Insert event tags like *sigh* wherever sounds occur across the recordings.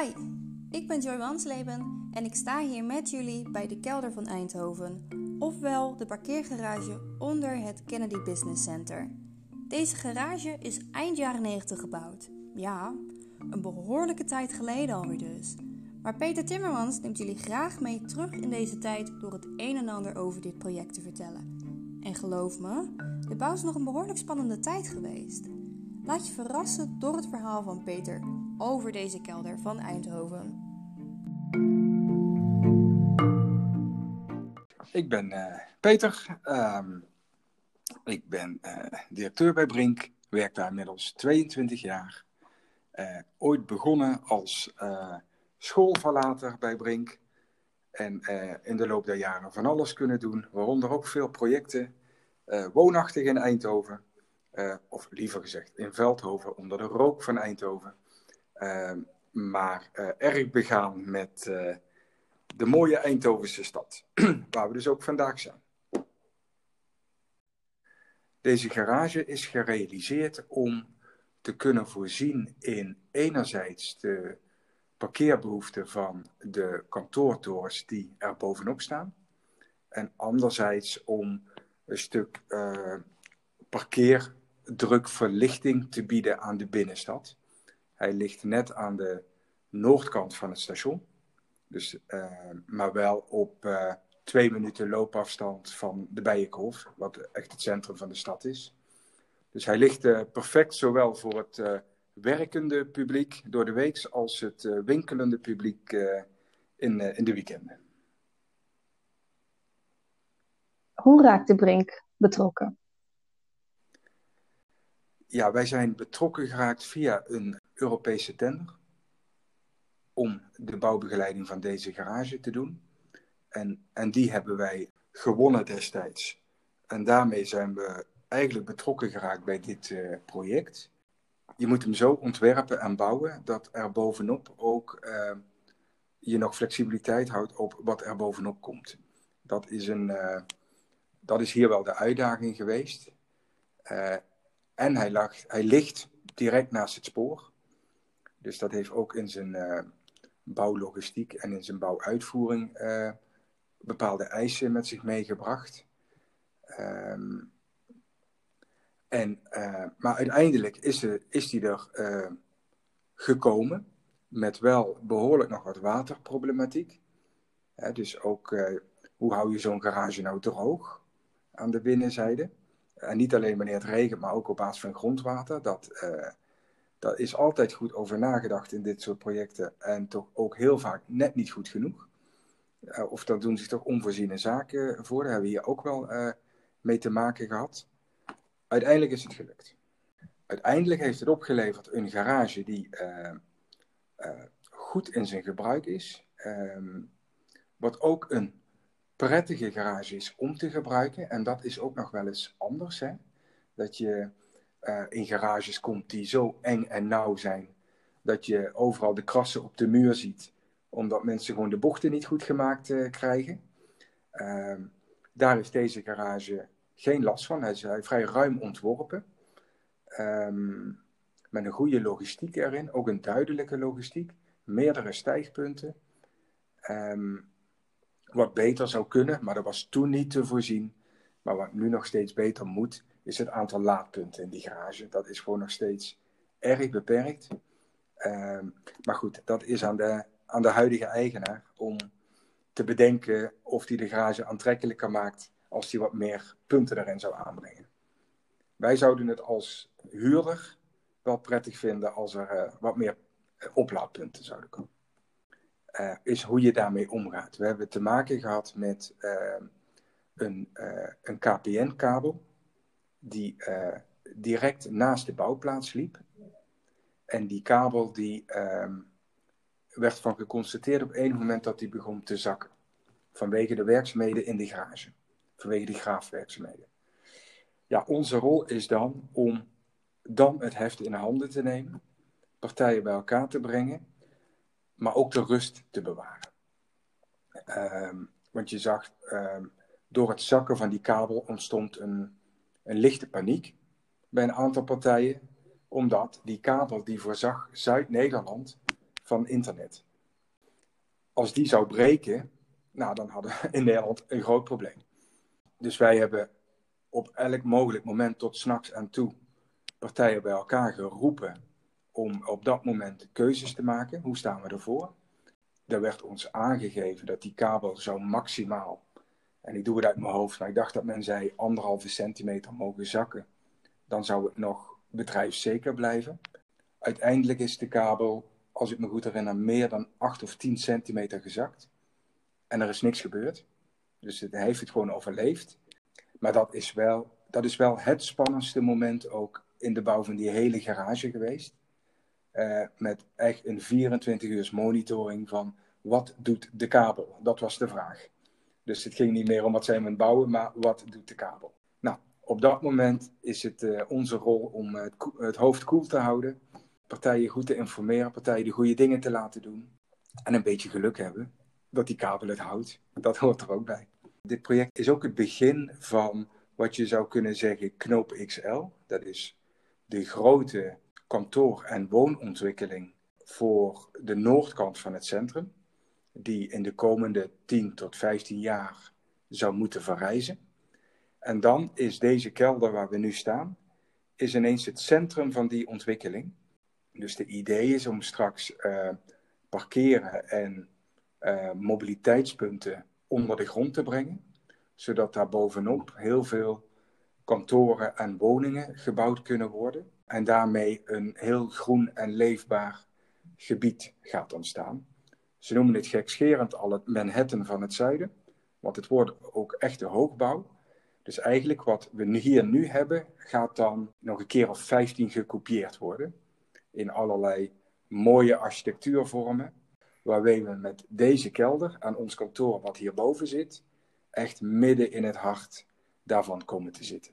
Hi, ik ben Joy Wansleben en ik sta hier met jullie bij de kelder van Eindhoven, ofwel de parkeergarage onder het Kennedy Business Center. Deze garage is eind jaren 90 gebouwd. Ja, een behoorlijke tijd geleden alweer dus. Maar Peter Timmermans neemt jullie graag mee terug in deze tijd door het een en ander over dit project te vertellen. En geloof me, de bouw is nog een behoorlijk spannende tijd geweest. Laat je verrassen door het verhaal van Peter over deze kelder van Eindhoven. Ik ben uh, Peter. Ehm, ik ben uh, directeur bij Brink. Werk daar inmiddels 22 jaar. Uh, ooit begonnen als schoolverlater bij Brink. En in de loop der jaren van alles kunnen doen. Waaronder ook veel projecten. Woonachtig in Eindhoven. of liever gezegd in Veldhoven, onder de rook van Eindhoven. Ehm, maar uh, erg begaan met de mooie Eindhovense stad, *clears throat* waar we dus ook vandaag zijn. Deze garage is gerealiseerd om te kunnen voorzien in enerzijds de parkeerbehoeften van de kantoortorens die er bovenop staan. En anderzijds om een stuk uh, parkeerdrukverlichting te bieden aan de binnenstad. Hij ligt net aan de noordkant van het station. Dus, uh, maar wel op uh, twee minuten loopafstand van de Bijenkolf, wat echt het centrum van de stad is. Dus hij ligt perfect zowel voor het werkende publiek door de week als het winkelende publiek in, in de weekenden. Hoe raakt de Brink betrokken? Ja, wij zijn betrokken geraakt via een Europese tender om de bouwbegeleiding van deze garage te doen. En, en die hebben wij gewonnen destijds. En daarmee zijn we eigenlijk betrokken geraakt bij dit uh, project. Je moet hem zo ontwerpen en bouwen dat er bovenop ook uh, je nog flexibiliteit houdt op wat er bovenop komt. Dat is, een, uh, dat is hier wel de uitdaging geweest. en hij, lag, hij ligt direct naast het spoor. Dus dat heeft ook in zijn uh, bouwlogistiek en in zijn bouwuitvoering uh, bepaalde eisen met zich meegebracht. Um, en, maar uiteindelijk is, is die er gekomen met wel behoorlijk nog wat waterproblematiek. dus ook hoe hou je zo'n garage nou droog aan de binnenzijde? En niet alleen wanneer het regent, maar ook op basis van grondwater. Dat, daar is altijd goed over nagedacht in dit soort projecten en toch ook heel vaak net niet goed genoeg. Uh, of dan doen zich toch onvoorziene zaken voor. Daar hebben we hier ook wel uh, mee te maken gehad. Uiteindelijk is het gelukt. Uiteindelijk heeft het opgeleverd een garage die goed in zijn gebruik is. Ehm, wat ook een prettige garage is om te gebruiken. En dat is ook nog wel eens anders. Hè? Dat je uh, in garages komt die zo eng en nauw zijn dat je overal de krassen op de muur ziet, omdat mensen gewoon de bochten niet goed gemaakt uh, krijgen. Uh, daar is deze garage geen last van. Hij is vrij ruim ontworpen. Um, met een goede logistiek erin, ook een duidelijke logistiek, meerdere stijgpunten. Um, wat beter zou kunnen, maar dat was toen niet te voorzien. Maar wat nu nog steeds beter moet, is het aantal laadpunten in die garage. Dat is gewoon nog steeds erg beperkt. Ehm, maar goed, dat is aan de, aan de huidige eigenaar om te bedenken of hij de garage aantrekkelijker maakt als hij wat meer punten erin zou aanbrengen. Wij zouden het als huurder wel prettig vinden als er uh, wat meer uh, oplaadpunten zouden komen. Uh, is hoe je daarmee omgaat. We hebben te maken gehad met ehm, een, een KPN-kabel die uh, direct naast de bouwplaats liep. En die kabel die uh, werd van geconstateerd op een moment dat die begon te zakken. Vanwege de werkzaamheden in de garage. Vanwege de graafwerkzaamheden. Ja, onze rol is dan om dan het heft in handen te nemen. Partijen bij elkaar te brengen. Maar ook de rust te bewaren. Um, want je zag, um, door het zakken van die kabel ontstond een een lichte paniek bij een aantal partijen, omdat die kabel die voorzag Zuid-Nederland van internet. Als die zou breken, nou, dan hadden we in Nederland een groot probleem. Dus wij hebben op elk mogelijk moment tot s'nachts aan toe partijen bij elkaar geroepen om op dat moment keuzes te maken. Hoe staan we ervoor? Er werd ons aangegeven dat die kabel zou maximaal, en ik doe het uit mijn hoofd, maar ik dacht dat men zei anderhalve centimeter mogen zakken. Dan zou het nog bedrijfszeker blijven. Uiteindelijk is de kabel, als ik me goed herinner, meer dan 8 of 10 centimeter gezakt. En er is niks gebeurd. Dus het, heeft het gewoon overleefd. Maar dat is, wel, dat is wel het spannendste moment ook in de bouw van die hele garage geweest. Uh, met echt een 24 uur monitoring van wat doet de kabel? Dat was de vraag. Dus het ging niet meer om wat zijn we het bouwen, maar wat doet de kabel? Nou, op dat moment is het uh, onze rol om het, het hoofd koel te houden, partijen goed te informeren, partijen de goede dingen te laten doen en een beetje geluk hebben dat die kabel het houdt. Dat hoort er ook bij. Dit project is ook het begin van wat je zou kunnen zeggen Knoop XL. Dat is de grote kantoor- en woonontwikkeling voor de noordkant van het centrum, die in de komende 10 tot 15 jaar zou moeten verrijzen. En dan is deze kelder waar we nu staan, is ineens het centrum van die ontwikkeling. Dus de idee is om straks uh, parkeren en uh, mobiliteitspunten onder de grond te brengen, zodat daar bovenop heel veel kantoren en woningen gebouwd kunnen worden en daarmee een heel groen en leefbaar gebied gaat ontstaan. Ze noemen het gekscherend al het Manhattan van het zuiden, want het wordt ook echte hoogbouw. Dus eigenlijk wat we hier nu hebben, gaat dan nog een keer of 15 gekopieerd worden. In allerlei mooie architectuurvormen, waarbij we met deze kelder aan ons kantoor, wat hierboven zit, echt midden in het hart daarvan komen te zitten.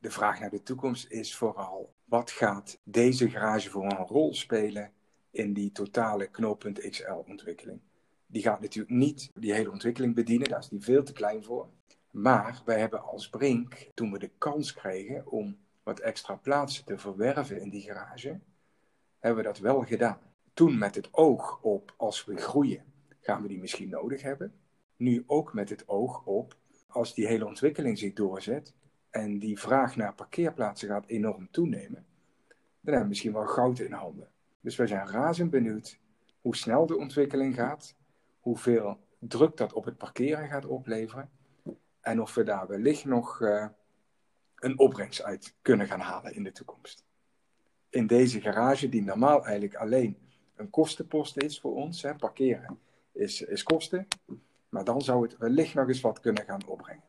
De vraag naar de toekomst is vooral, wat gaat deze garage voor een rol spelen in die totale knooppunt XL-ontwikkeling? Die gaat natuurlijk niet die hele ontwikkeling bedienen, daar is die veel te klein voor. Maar wij hebben als Brink, toen we de kans kregen om wat extra plaatsen te verwerven in die garage, hebben we dat wel gedaan. Toen met het oog op, als we groeien, gaan we die misschien nodig hebben. Nu ook met het oog op, als die hele ontwikkeling zich doorzet, en die vraag naar parkeerplaatsen gaat enorm toenemen, dan hebben we misschien wel goud in handen. Dus wij zijn razend benieuwd hoe snel de ontwikkeling gaat, hoeveel druk dat op het parkeren gaat opleveren en of we daar wellicht nog uh, een opbrengst uit kunnen gaan halen in de toekomst. In deze garage, die normaal eigenlijk alleen een kostenpost is voor ons, hè, parkeren is, is kosten, maar dan zou het wellicht nog eens wat kunnen gaan opbrengen.